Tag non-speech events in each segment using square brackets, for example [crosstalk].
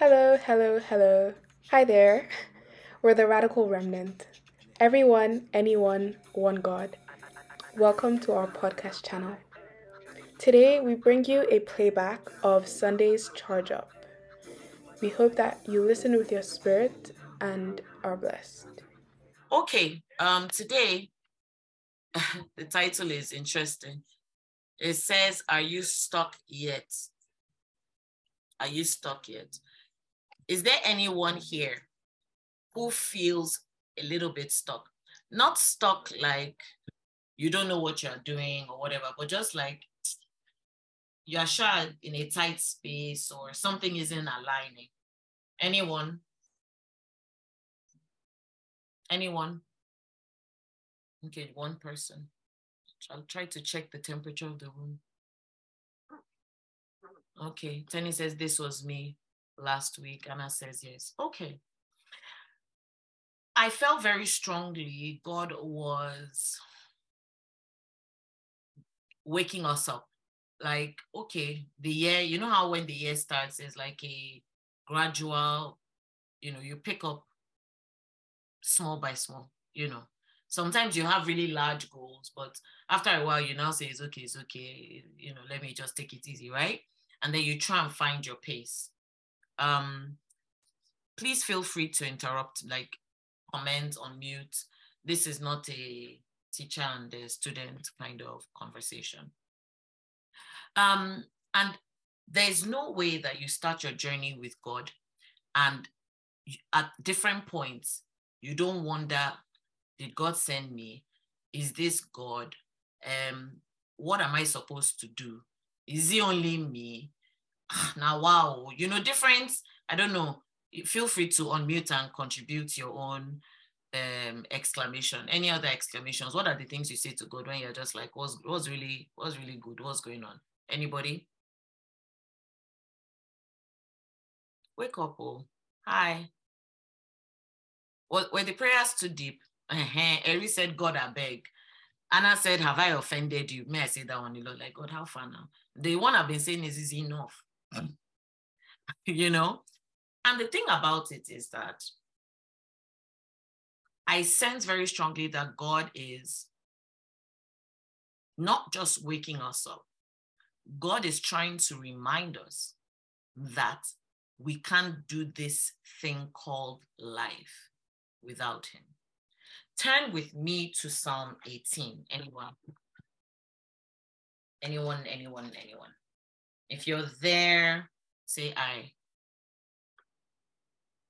Hello, hello, hello. Hi there. We're the Radical Remnant. Everyone, anyone, one God. Welcome to our podcast channel. Today, we bring you a playback of Sunday's Charge Up. We hope that you listen with your spirit and are blessed. Okay, um, today [laughs] the title is interesting. It says, Are you stuck yet? Are you stuck yet? Is there anyone here who feels a little bit stuck? Not stuck like you don't know what you're doing or whatever, but just like you're sure in a tight space or something isn't aligning. Anyone? Anyone? Okay, one person. I'll try to check the temperature of the room. Okay, Tenny says this was me last week. Anna says yes. Okay. I felt very strongly God was waking us up. Like, okay, the year, you know how when the year starts, it's like a gradual, you know, you pick up small by small, you know. Sometimes you have really large goals, but after a while, you now say, it's okay, it's okay, you know, let me just take it easy, right? And then you try and find your pace. Um, please feel free to interrupt, like comment on mute. This is not a teacher and a student kind of conversation. Um, and there's no way that you start your journey with God and at different points, you don't wonder, did God send me? Is this God? Um, what am I supposed to do? Is it only me? Now, wow, you know, difference. I don't know. Feel free to unmute and contribute your own um exclamation any other exclamations. What are the things you say to god when you're just like what's what's really what's really good? What's going on? Anybody? Wake up oh. Hi. Were the prayers too deep? Uh-huh. Eri said god i beg. Anna said have i offended you? May i say that one You lot like god how far now? The one i've been saying is is enough [laughs] you know and the thing about it is that I sense very strongly that God is not just waking us up, God is trying to remind us that we can't do this thing called life without Him. Turn with me to Psalm 18. Anyone? Anyone, anyone, anyone. If you're there, say I.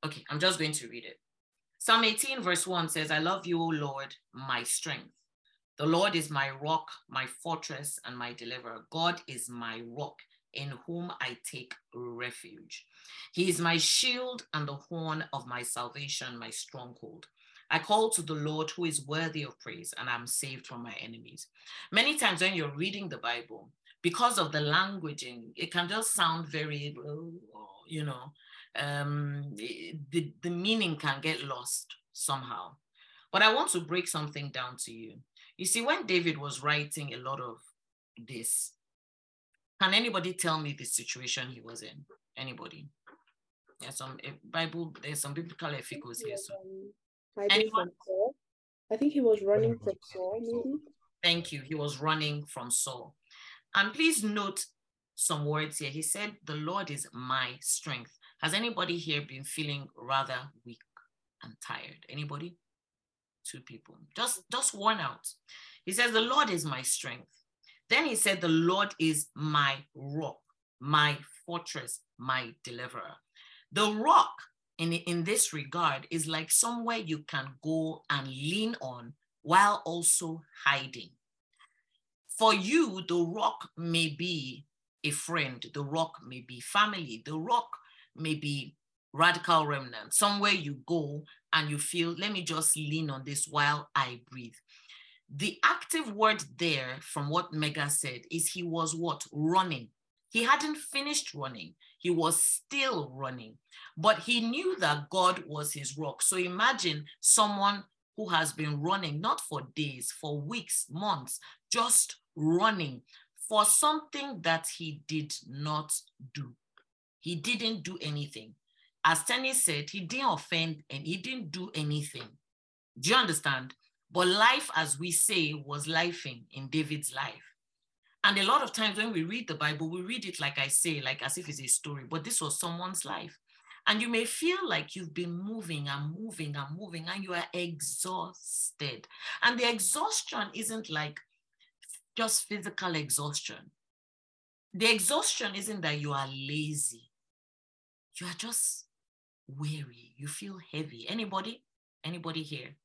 Okay, I'm just going to read it. Psalm 18, verse 1 says, I love you, O Lord, my strength. The Lord is my rock, my fortress, and my deliverer. God is my rock in whom I take refuge. He is my shield and the horn of my salvation, my stronghold. I call to the Lord who is worthy of praise, and I'm saved from my enemies. Many times when you're reading the Bible, because of the languaging, it can just sound very, you know, um, the, the meaning can get lost somehow. But I want to break something down to you. You see, when David was writing a lot of this, can anybody tell me the situation he was in? Anybody? There's some eh, Bible, there's some biblical efficos here. So anyone? I think he was running from Saul, maybe. Thank you. He was running from Saul. And please note some words here. He said, The Lord is my strength. Has anybody here been feeling rather weak and tired? Anybody? Two people. Just, just one out. He says, The Lord is my strength. Then he said, The Lord is my rock, my fortress, my deliverer. The rock in, in this regard is like somewhere you can go and lean on while also hiding. For you, the rock may be a friend, the rock may be family, the rock may be radical remnant, somewhere you go and you feel, let me just lean on this while I breathe. The active word there from what Mega said is he was what? Running. He hadn't finished running. He was still running, but he knew that God was his rock. So imagine someone who has been running, not for days, for weeks, months, just running for something that he did not do. He didn't do anything. as Tenny said, he didn't offend and he didn't do anything. Do you understand? But life, as we say, was lifing in David's life. And a lot of times when we read the Bible, we read it like I say, like as if it's a story, but this was someone's life. And you may feel like you've been moving and moving and moving and you are exhausted. And the exhaustion isn't like just physical exhaustion. The exhaustion isn't that you are lazy. You are just weary. You feel heavy. Anybody? Anybody here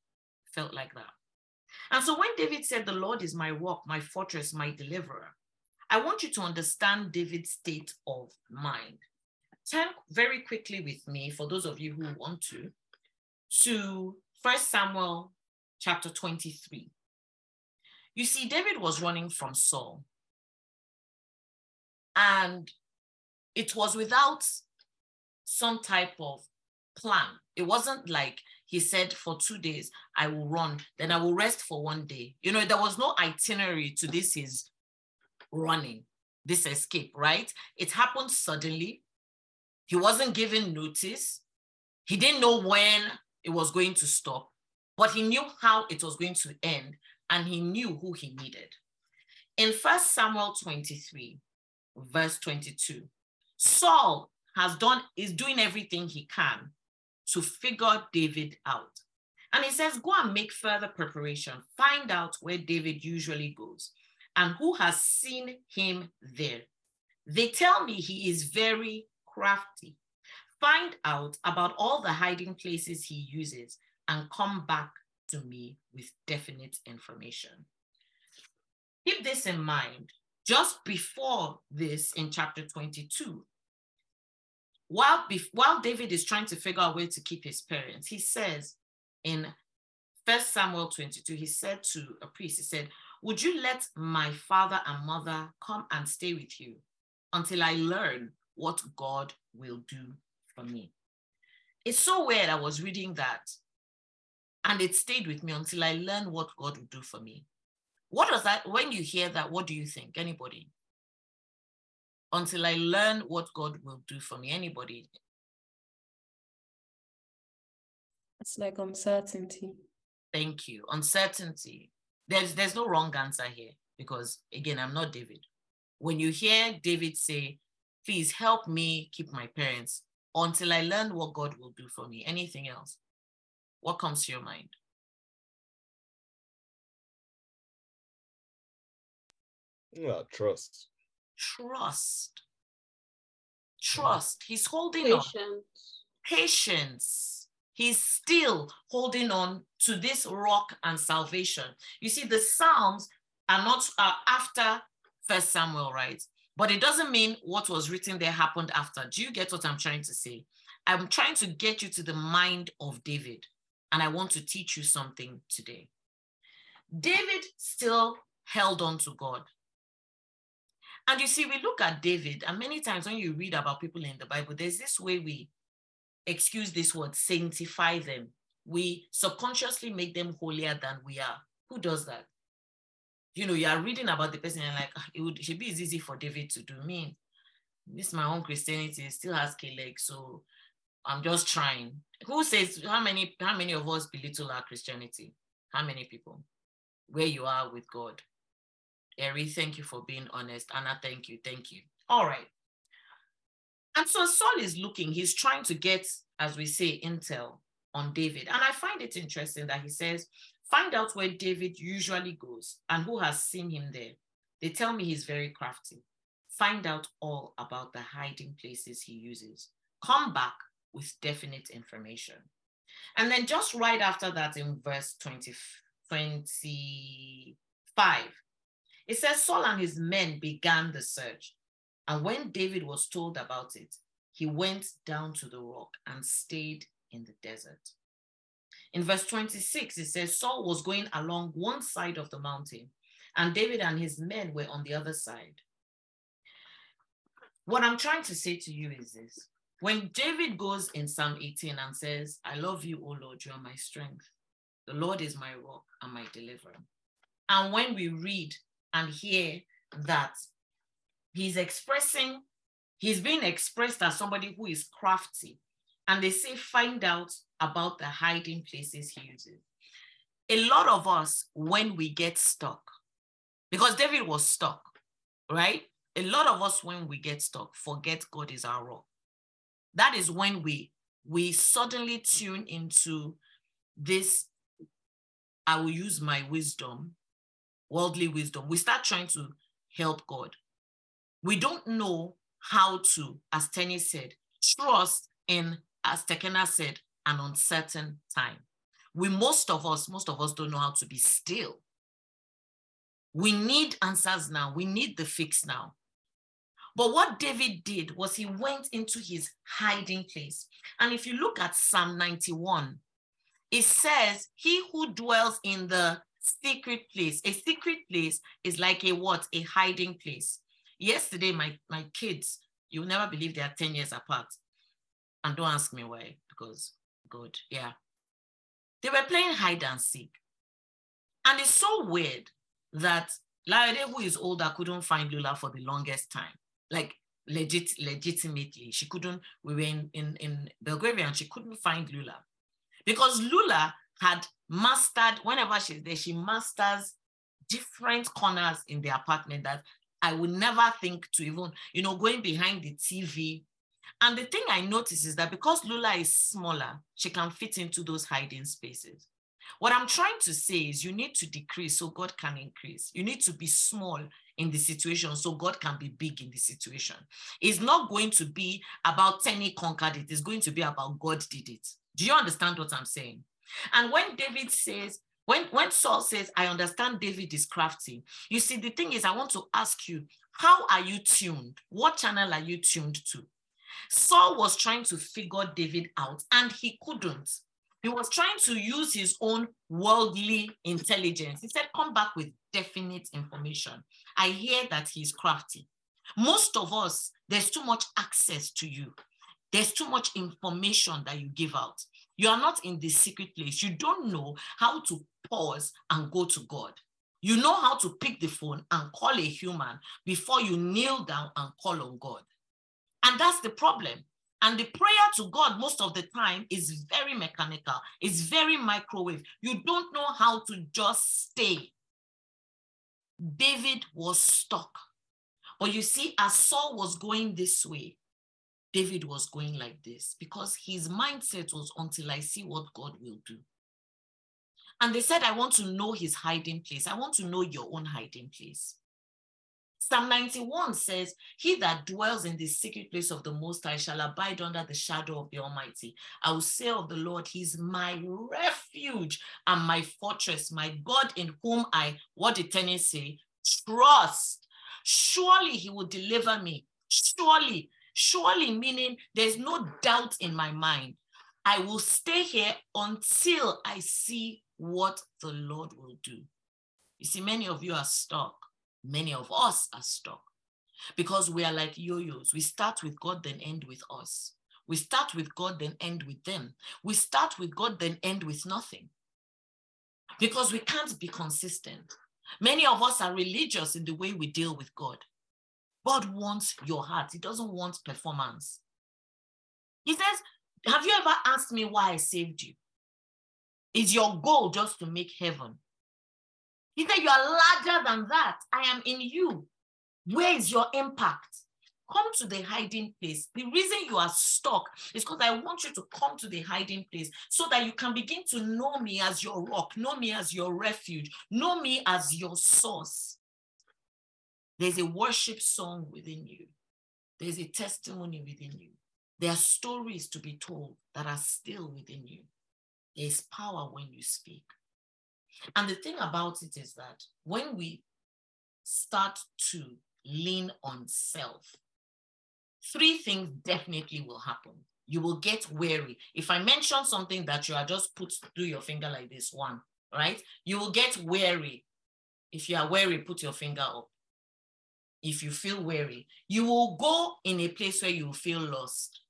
felt like that? And so when David said, The Lord is my rock, my fortress, my deliverer, I want you to understand David's state of mind. Turn very quickly with me, for those of you who want to, to First Samuel chapter 23. You see, David was running from Saul. And it was without some type of plan. It wasn't like he said for two days, I will run, then I will rest for one day. You know, there was no itinerary to this his running, this escape, right? It happened suddenly. He wasn't given notice. He didn't know when it was going to stop, but he knew how it was going to end and he knew who he needed. In First Samuel 23, verse 22, Saul has done is doing everything he can to figure David out. And he says, Go and make further preparation, find out where David usually goes and who has seen him there. They tell me he is very crafty. Find out about all the hiding places he uses and come back to me with definite information. Keep this in mind. Just before this, in chapter 22, while, while David is trying to figure out where to keep his parents, he says in First Samuel 22, he said to a priest, he said, Would you let my father and mother come and stay with you until I learn what God will do for me? It's so weird. I was reading that and it stayed with me until I learned what God would do for me. What does that, when you hear that, what do you think? Anybody? until I learn what God will do for me. Anybody? It's like uncertainty. Thank you. Uncertainty. There's there's no wrong answer here because again, I'm not David. When you hear David say, please help me keep my parents until I learn what God will do for me. Anything else? What comes to your mind? Yeah, trust trust. Trust. He's holding Patience. on. Patience. He's still holding on to this rock and salvation. You see, the Psalms are not uh, after First Samuel, right? But it doesn't mean what was written there happened after. Do you get what I'm trying to say? I'm trying to get you to the mind of David, and I want to teach you something today. David still held on to God. And you see, we look at David, and many times when you read about people in the Bible, there's this way we excuse this word, sanctify them. We subconsciously make them holier than we are. Who does that? You know, you are reading about the person and like, ah, it would should be easy for David to do me. This my own Christianity still has K leg, so I'm just trying. Who says how many how many of us belittle our Christianity? How many people? Where you are with God. Eri, thank you for being honest. Anna, thank you. Thank you. All right. And so Saul is looking, he's trying to get, as we say, intel on David. And I find it interesting that he says, find out where David usually goes and who has seen him there. They tell me he's very crafty. Find out all about the hiding places he uses. Come back with definite information. And then just right after that, in verse 20, 25, it says Saul and his men began the search. And when David was told about it, he went down to the rock and stayed in the desert. In verse 26, it says Saul was going along one side of the mountain, and David and his men were on the other side. What I'm trying to say to you is this when David goes in Psalm 18 and says, I love you, O Lord, you are my strength. The Lord is my rock and my deliverer. And when we read and hear that he's expressing, he's being expressed as somebody who is crafty. and they say find out about the hiding places he uses. A lot of us, when we get stuck, because David was stuck, right? A lot of us, when we get stuck, forget God is our rock. That is when we we suddenly tune into this. I will use my wisdom, worldly wisdom. We start trying to help God. We don't know how to, as Tenny said, trust in, as Tekena said, an uncertain time. We, most of us, most of us don't know how to be still. We need answers now. We need the fix now. But what David did was he went into his hiding place. And if you look at Psalm 91, it says, He who dwells in the secret place, a secret place is like a what? A hiding place. Yesterday, my, my kids, you'll never believe they are 10 years apart. And don't ask me why, because good, yeah. They were playing hide and seek. And it's so weird that Laide, who is older, couldn't find Lula for the longest time like legit legitimately she couldn't we were in, in in belgravia and she couldn't find lula. Because lula had mastered whenever she's there she masters different corners in the apartment that i would never think to even you know going behind the tv and the thing i notice is that because lula is smaller she can fit into those hiding spaces. What i'm trying to say is you need to decrease so god can increase. You need to be small in the situation so God can be big in the situation. It's not going to be about Tenny conquered it, it's going to be about God did it. Do you understand what I'm saying? And when David says, when, when Saul says, I understand David is crafty, you see, the thing is, I want to ask you, how are you tuned? What channel are you tuned to? Saul was trying to figure David out and he couldn't. He was trying to use his own worldly intelligence. He said, Come back with definite information. I hear that he's crafty. Most of us, there's too much access to you. There's too much information that you give out. You are not in the secret place. You don't know how to pause and go to God. You know how to pick the phone and call a human before you kneel down and call on God. And that's the problem. And the prayer to God, most of the time, is very mechanical, it's very microwave. You don't know how to just stay. David was stuck. But you see, as Saul was going this way, David was going like this because his mindset was until I see what God will do. And they said, I want to know his hiding place. I want to know your own hiding place. Psalm 91 says, He that dwells in the secret place of the Most High shall abide under the shadow of the Almighty. I will say of the Lord, He's my refuge and my fortress, my God in whom I, what did Tenny say? Trust. Surely He will deliver me. Surely, surely, meaning there's no doubt in my mind. I will stay here until I see what the Lord will do. You see, many of you are stuck many of us are stuck because we are like yo-yos. We start with God, then end with us. We start with God, then end with them. We start with God, then end with nothing because we can't be consistent. Many of us are religious in the way we deal with God. God wants your heart, He doesn't want performance. He says, Have you ever asked me why I saved you? Is your goal just to make heaven? He said, You are larger than that. I am in you. Where is your impact? Come to the hiding place. The reason you are stuck is because I want you to come to the hiding place so that you can begin to know me as your rock, know me as your refuge, know me as your source. There's a worship song within you, there's a testimony within you. There are stories to be told that are still within you. There's power when you speak. And the thing about it is that when we start to lean on self, three things definitely will happen. You will get weary. If I mention something that you are just put through your finger like this, one, right? You will get weary. If you are weary, put your finger up. If you feel weary, you will go in a place where you feel lost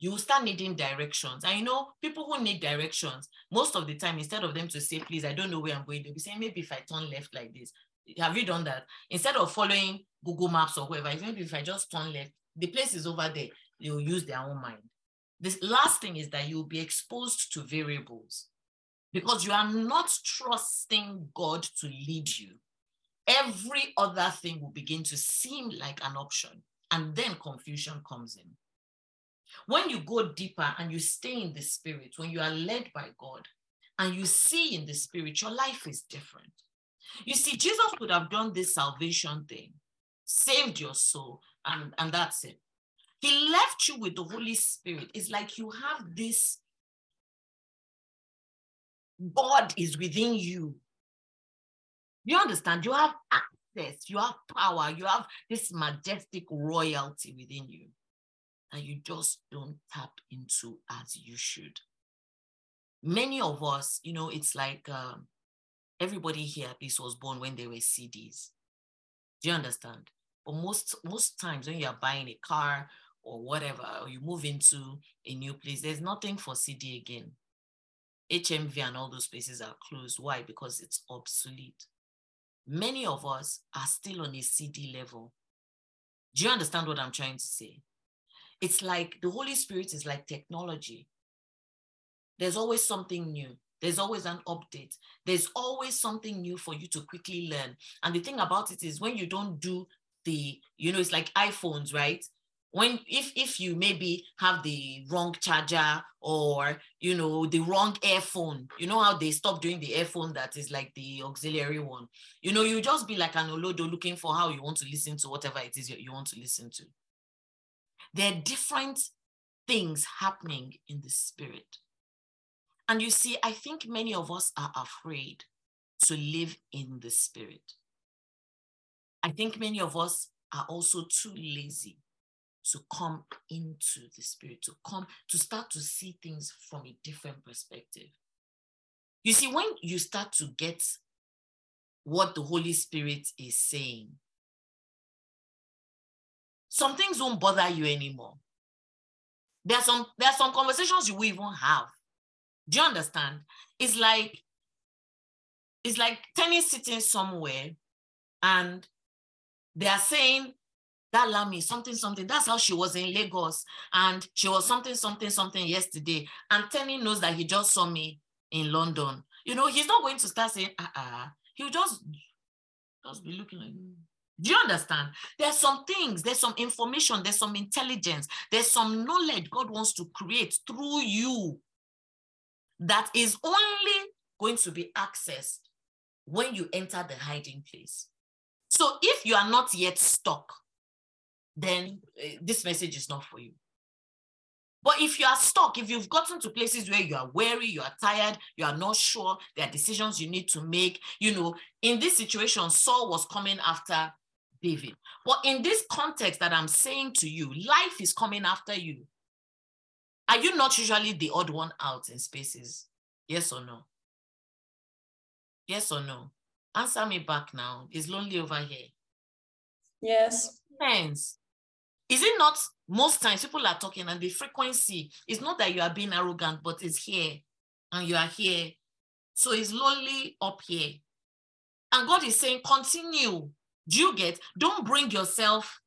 you will start needing directions. I know people who need directions, most of the time, instead of them to say, please, I don't know where I'm going, they'll be saying, maybe if I turn left like this. Have you done that? Instead of following Google Maps or whoever, maybe if I just turn left, the place is over there, they'll use their own mind. this last thing is that you'll be exposed to variables because you are not trusting God to lead you. Every other thing will begin to seem like an option, and then confusion comes in. When you go deeper and you stay in the spirit, when you are led by God and you see in the spirit, your life is different. You see, Jesus could have done this salvation thing, saved your soul, and, and that's it. He left you with the Holy Spirit. It's like you have this God is within you. You understand? You have access, you have power, you have this majestic royalty within you that you just don't tap into as you should. Many of us, you know, it's like um, everybody here at least was born when they were CDs. Do you understand? But most most times when you are buying a car or whatever, or you move into a new place, there's nothing for CD again. HMV and all those places are closed. Why? Because it's obsolete. Many of us are still on a CD level. Do you understand what I'm trying to say? It's like the Holy Spirit is like technology. There's always something new. There's always an update. There's always something new for you to quickly learn. And the thing about it is when you don't do the, you know, it's like iPhones, right? when if if you maybe have the wrong charger or you know the wrong earphone you know how they stop doing the earphone that is like the auxiliary one you know you just be like an olodo looking for how you want to listen to whatever it is you want to listen to there are different things happening in the spirit and you see i think many of us are afraid to live in the spirit i think many of us are also too lazy to come into the spirit, to come to start to see things from a different perspective. You see, when you start to get what the Holy Spirit is saying, some things won't bother you anymore. There are some there are some conversations you will even have. Do you understand? It's like it's like Tenny sitting somewhere and they are saying that Lami, something, something. That's how she was in Lagos. And she was something, something, something yesterday. And Tenny knows that he just saw me in London. You know, he's not going to start saying, ah, uh-uh. he'll just, just be looking like, mm. Do you understand? There's some things, there's some information, there's some intelligence, there's some knowledge God wants to create through you that is only going to be accessed when you enter the hiding place. So if you are not yet stuck, then uh, this message is not for you. But if you are stuck, if you've gotten to places where you are weary, you are tired, you are not sure, there are decisions you need to make. You know, in this situation, Saul was coming after David. But in this context that I'm saying to you, life is coming after you. Are you not usually the odd one out in spaces? Yes or no? Yes or no? Answer me back now. Is lonely over here? Yes. Depends. Is it not most times people are talking and the frequency is not that you are being arrogant, but it's here and you are here. So it's lonely up here. And God is saying, continue. Do you get? Don't bring yourself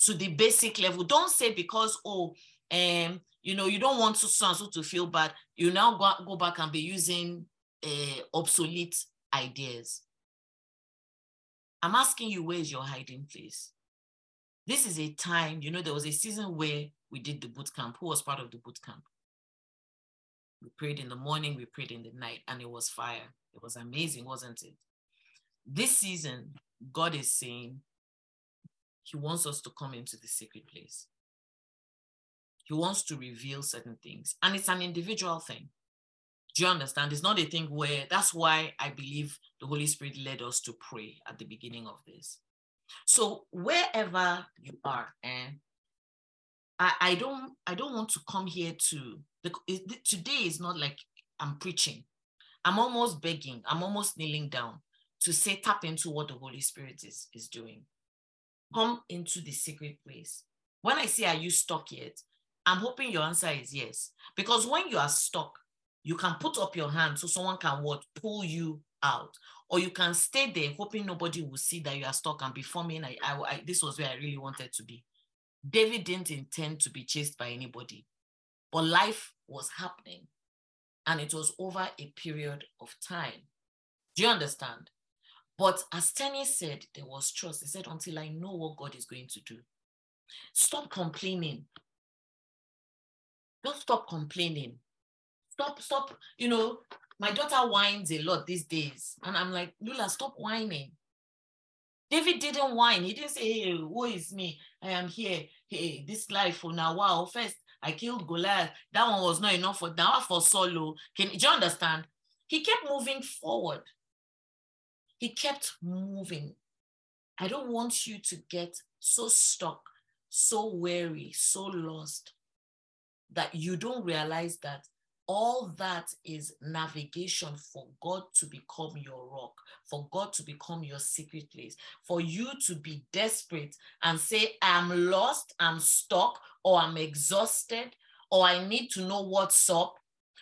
to the basic level. Don't say because, oh, um, you know, you don't want to so, so to feel bad. You now go, go back and be using uh, obsolete ideas. I'm asking you, where's your hiding place? this is a time, you know, there was a season where we did the boot camp. Who was part of the boot camp? We prayed in the morning, we prayed in the night, and it was fire. It was amazing, wasn't it? This season, God is saying He wants us to come into the secret place. He wants to reveal certain things, and it's an individual thing. Do you understand? It's not a thing where that's why I believe the Holy Spirit led us to pray at the beginning of this. So wherever you are, and I, I don't I don't want to come here to the, it, today is not like I'm preaching. I'm almost begging, I'm almost kneeling down to say tap into what the Holy Spirit is, is doing. Come into the secret place. When I say, Are you stuck yet? I'm hoping your answer is yes. Because when you are stuck, you can put up your hand so someone can what pull you out or you can stay there hoping nobody will see that you are stuck and before me I, I, I, this was where i really wanted to be david didn't intend to be chased by anybody but life was happening and it was over a period of time. Do you understand? But as Tenny said, there was trust. He said, until I know what God is going to do. Stop complaining. Don't stop complaining. Stop, stop. You know, my daughter whines a lot these days. And I'm like, Lula, stop whining. David didn't whine. He didn't say, hey, who is me? I am here. Hey, this life for now. Wow, first I killed Goliath. That one was not enough for now for solo. Oh. Can do you understand? He kept moving forward. He kept moving. I don't want you to get so stuck, so weary, so lost that you don't realize that all that is navigation for God to become your rock, for God to become your secret place, for you to be desperate and say, I'm lost, I'm stuck, or I'm exhausted, or I need to know what's up,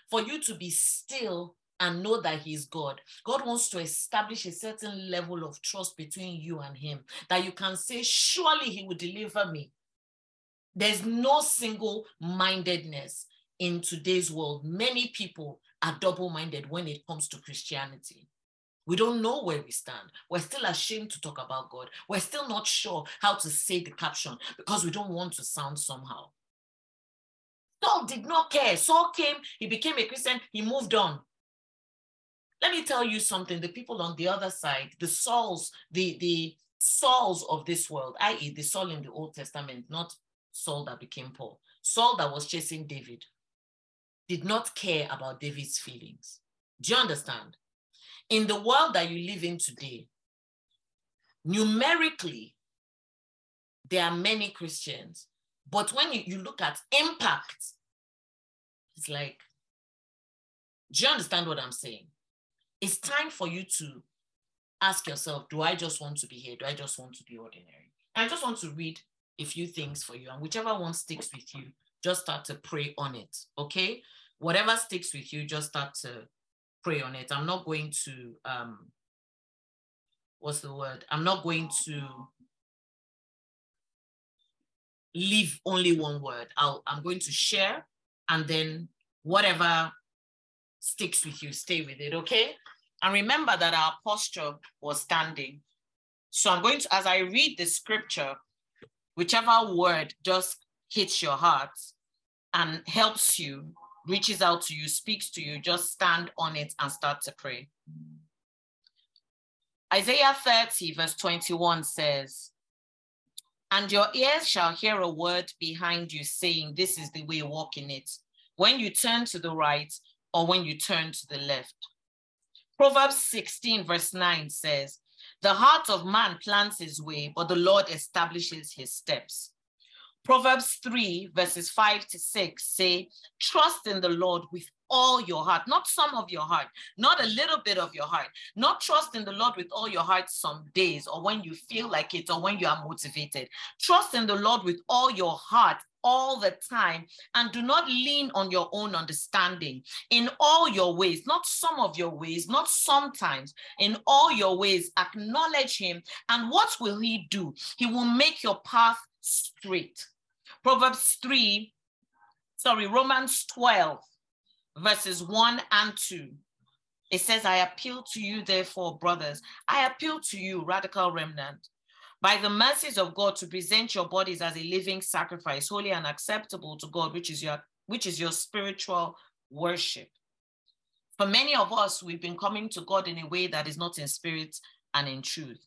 for you to be still and know that he's God. God wants to establish a certain level of trust between you and him that you can say, Surely he will deliver me. There's no single mindedness in today's world. Many people are double minded when it comes to Christianity. We don't know where we stand. We're still ashamed to talk about God. We're still not sure how to say the caption because we don't want to sound somehow. Saul did not care. Saul came, he became a Christian, he moved on. Let me tell you something. The people on the other side, the souls, the, the Sauls of this world, i.e., the soul in the Old Testament, not Saul that became Paul, Saul that was chasing David, did not care about David's feelings. Do you understand? In the world that you live in today, numerically, there are many Christians. But when you, you look at impact, it's like, do you understand what I'm saying? It's time for you to ask yourself do I just want to be here? Do I just want to be ordinary? I just want to read a few things for you, and whichever one sticks with you, just start to pray on it. Okay? Whatever sticks with you, just start to pray on it. I'm not going to um what's the word? I'm not going to leave only one word. I'll I'm going to share and then whatever sticks with you, stay with it, okay? And remember that our posture was standing. So I'm going to, as I read the scripture, whichever word just hits your heart and helps you, reaches out to you, speaks to you, just stand on it and start to pray. Isaiah 30, verse 21 says, And your ears shall hear a word behind you saying, This is the way, walk in it. When you turn to the right, or when you turn to the left. Proverbs 16, verse 9 says, The heart of man plans his way, but the Lord establishes his steps. Proverbs 3, verses 5 to 6 say, Trust in the Lord with all your heart, not some of your heart, not a little bit of your heart, not trust in the Lord with all your heart some days or when you feel like it or when you are motivated. Trust in the Lord with all your heart all the time and do not lean on your own understanding in all your ways, not some of your ways, not sometimes, in all your ways, acknowledge him. And what will he do? He will make your path straight. Proverbs 3, sorry, Romans 12, verses 1 and 2. It says, I appeal to you, therefore, brothers. I appeal to you, radical remnant by the mercies of God to present your bodies as a living sacrifice, holy and acceptable to God, which is your which is your spiritual worship. For many of us, we've been coming to God in a way that is not in spirit and in truth.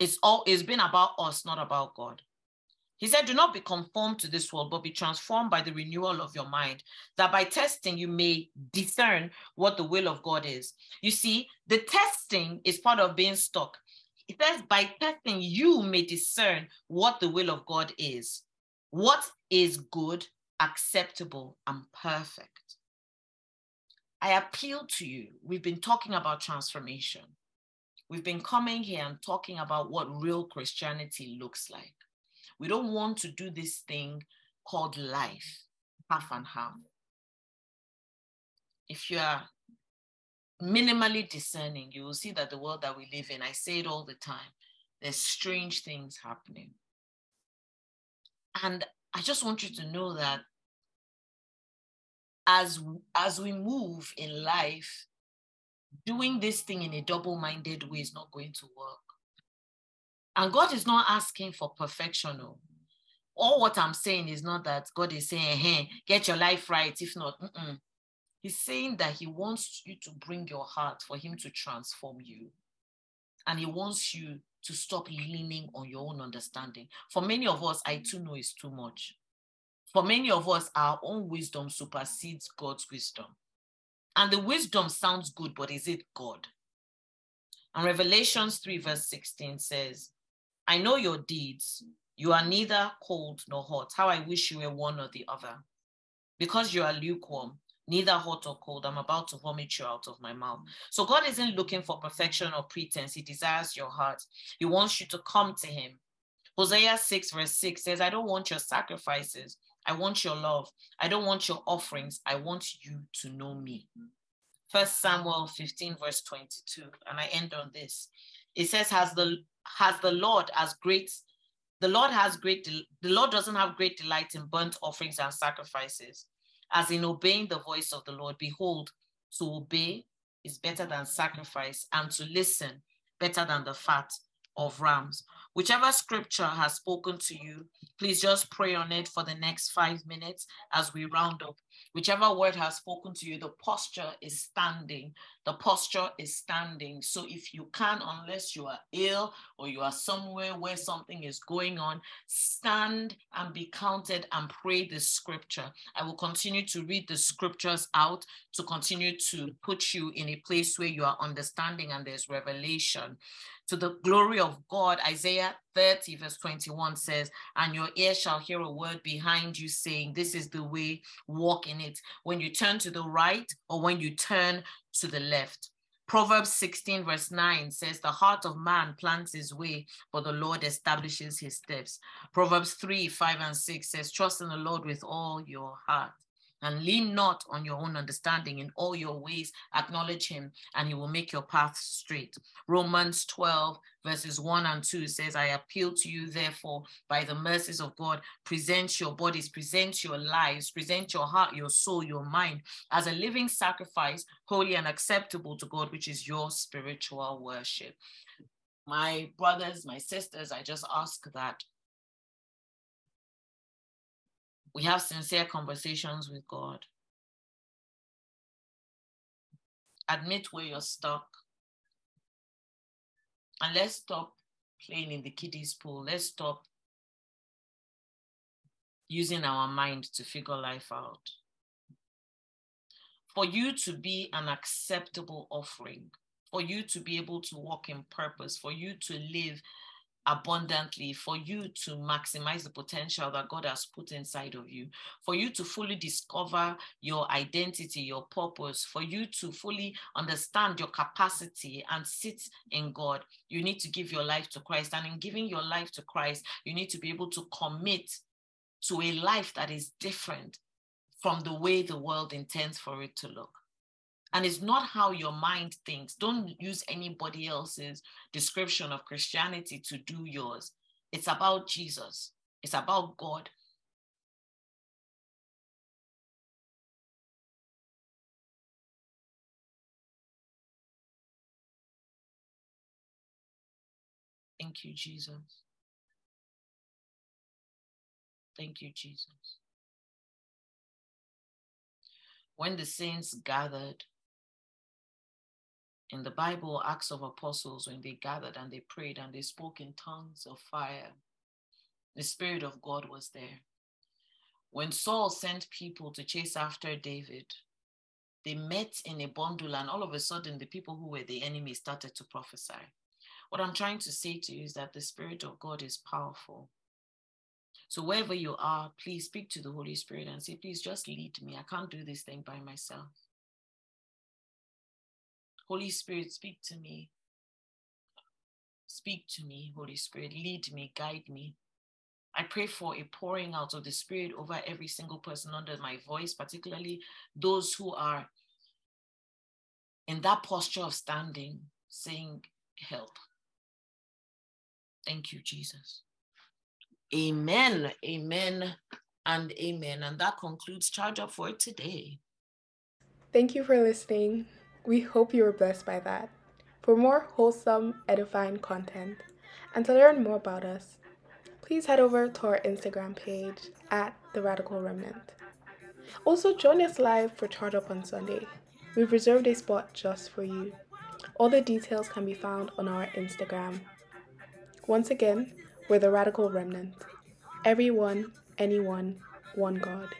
It's all it's been about us, not about God. He said, Do not be conformed to this world, but be transformed by the renewal of your mind, that by testing you may discern what the will of God is. You see, the testing is part of being stuck. Says, by testing, you may discern what the will of God is, what is good, acceptable, and perfect. I appeal to you. We've been talking about transformation. We've been coming here and talking about what real Christianity looks like. We don't want to do this thing called life, half and half. If you are minimally discerning, you will see that the world that we live in, I say it all the time, there's strange things happening. And I just want you to know that as as we move in life, doing this thing in a double-minded way is not going to work. And God is not asking for perfection. No. All what I'm saying is not that God is saying, hey, get your life right. If not, mm-mm. He's saying that He wants you to bring your heart for Him to transform you. And He wants you to stop leaning on your own understanding. For many of us, I too know it's too much. For many of us, our own wisdom supersedes God's wisdom. And the wisdom sounds good, but is it God? And Revelations 3, verse 16 says, I know your deeds. You are neither cold nor hot. How I wish you were one or the other. Because you are lukewarm, neither hot or cold, I'm about to vomit you out of my mouth. So God isn't looking for perfection or pretense. He desires your heart. He wants you to come to Him. Hosea 6, verse 6 says, I don't want your sacrifices. I want your love. I don't want your offerings. I want you to know me. First Samuel 15, verse 22. And I end on this. It says, Has the has the Lord as great the Lord has great the Lord doesn't have great delight in burnt offerings and sacrifices, as in obeying the voice of the Lord. Behold, to obey is better than sacrifice, and to listen better than the fat of rams. Whichever scripture has spoken to you, please just pray on it for the next five minutes as we round up. Whichever word has spoken to you, the posture is standing. The posture is standing. So if you can, unless you are ill or you are somewhere where something is going on, stand and be counted and pray the scripture. I will continue to read the scriptures out to continue to put you in a place where you are understanding and there's revelation to the glory of God. Isaiah 30, verse 21 says, And your ear shall hear a word behind you saying, This is the way, walk in it. When you turn to the right or when you turn to the left. Proverbs 16, verse 9 says, The heart of man plans his way, but the Lord establishes his steps. Proverbs 3, 5, and 6 says, Trust in the Lord with all your heart and lean not on your own understanding. In all your ways acknowledge him and he will make your path straight. Romans 12 verses 1 and 2 says i appeal to you therefore by the mercies of god present your bodies present your lives present your heart your soul your mind as a living sacrifice holy and acceptable to god which is your spiritual worship. My brothers my sisters i just ask that we have sincere conversations with God. Admit where you're stuck. And let's stop playing in the kiddies pool. Let's stop using our mind to figure life out. For you to be an acceptable offering, for you to be able to walk in purpose, for you to live abundantly for you to maximize the potential that God has put inside of you, for you to fully discover your identity, your purpose, for you to fully understand your capacity and sit in God. You need to give your life to Christ. And in giving your life to Christ, you need to be able to commit to a life that is different from the way the world intends for it to look. And it's not how your mind thinks. Don't use anybody else's description of Christianity to do yours. It's about Jesus, it's about God. Thank you, Jesus. Thank you, Jesus. When the saints gathered, in the Bible, Acts of Apostles, when they gathered and they prayed and they spoke in tongues of fire, the Spirit of God was there. When Saul sent people to chase after David, they met in a bundle, and all of a sudden, the people who were the enemy started to prophesy. What I'm trying to say to you is that the Spirit of God is powerful. So, wherever you are, please speak to the Holy Spirit and say, Please just lead me. I can't do this thing by myself. Holy Spirit, speak to me. Speak to me, Holy Spirit. Lead me, guide me. I pray for a pouring out of the Spirit over every single person under my voice, particularly those who are in that posture of standing, saying, Help. Thank you, Jesus. Amen, amen, and amen. And that concludes Charge Up for today. Thank you for listening. We hope you were blessed by that. For more wholesome, edifying content and to learn more about us, please head over to our Instagram page at The Radical Remnant. Also, join us live for Charge Up on Sunday. We've reserved a spot just for you. All the details can be found on our Instagram. Once again, we're The Radical Remnant. Everyone, anyone, one God.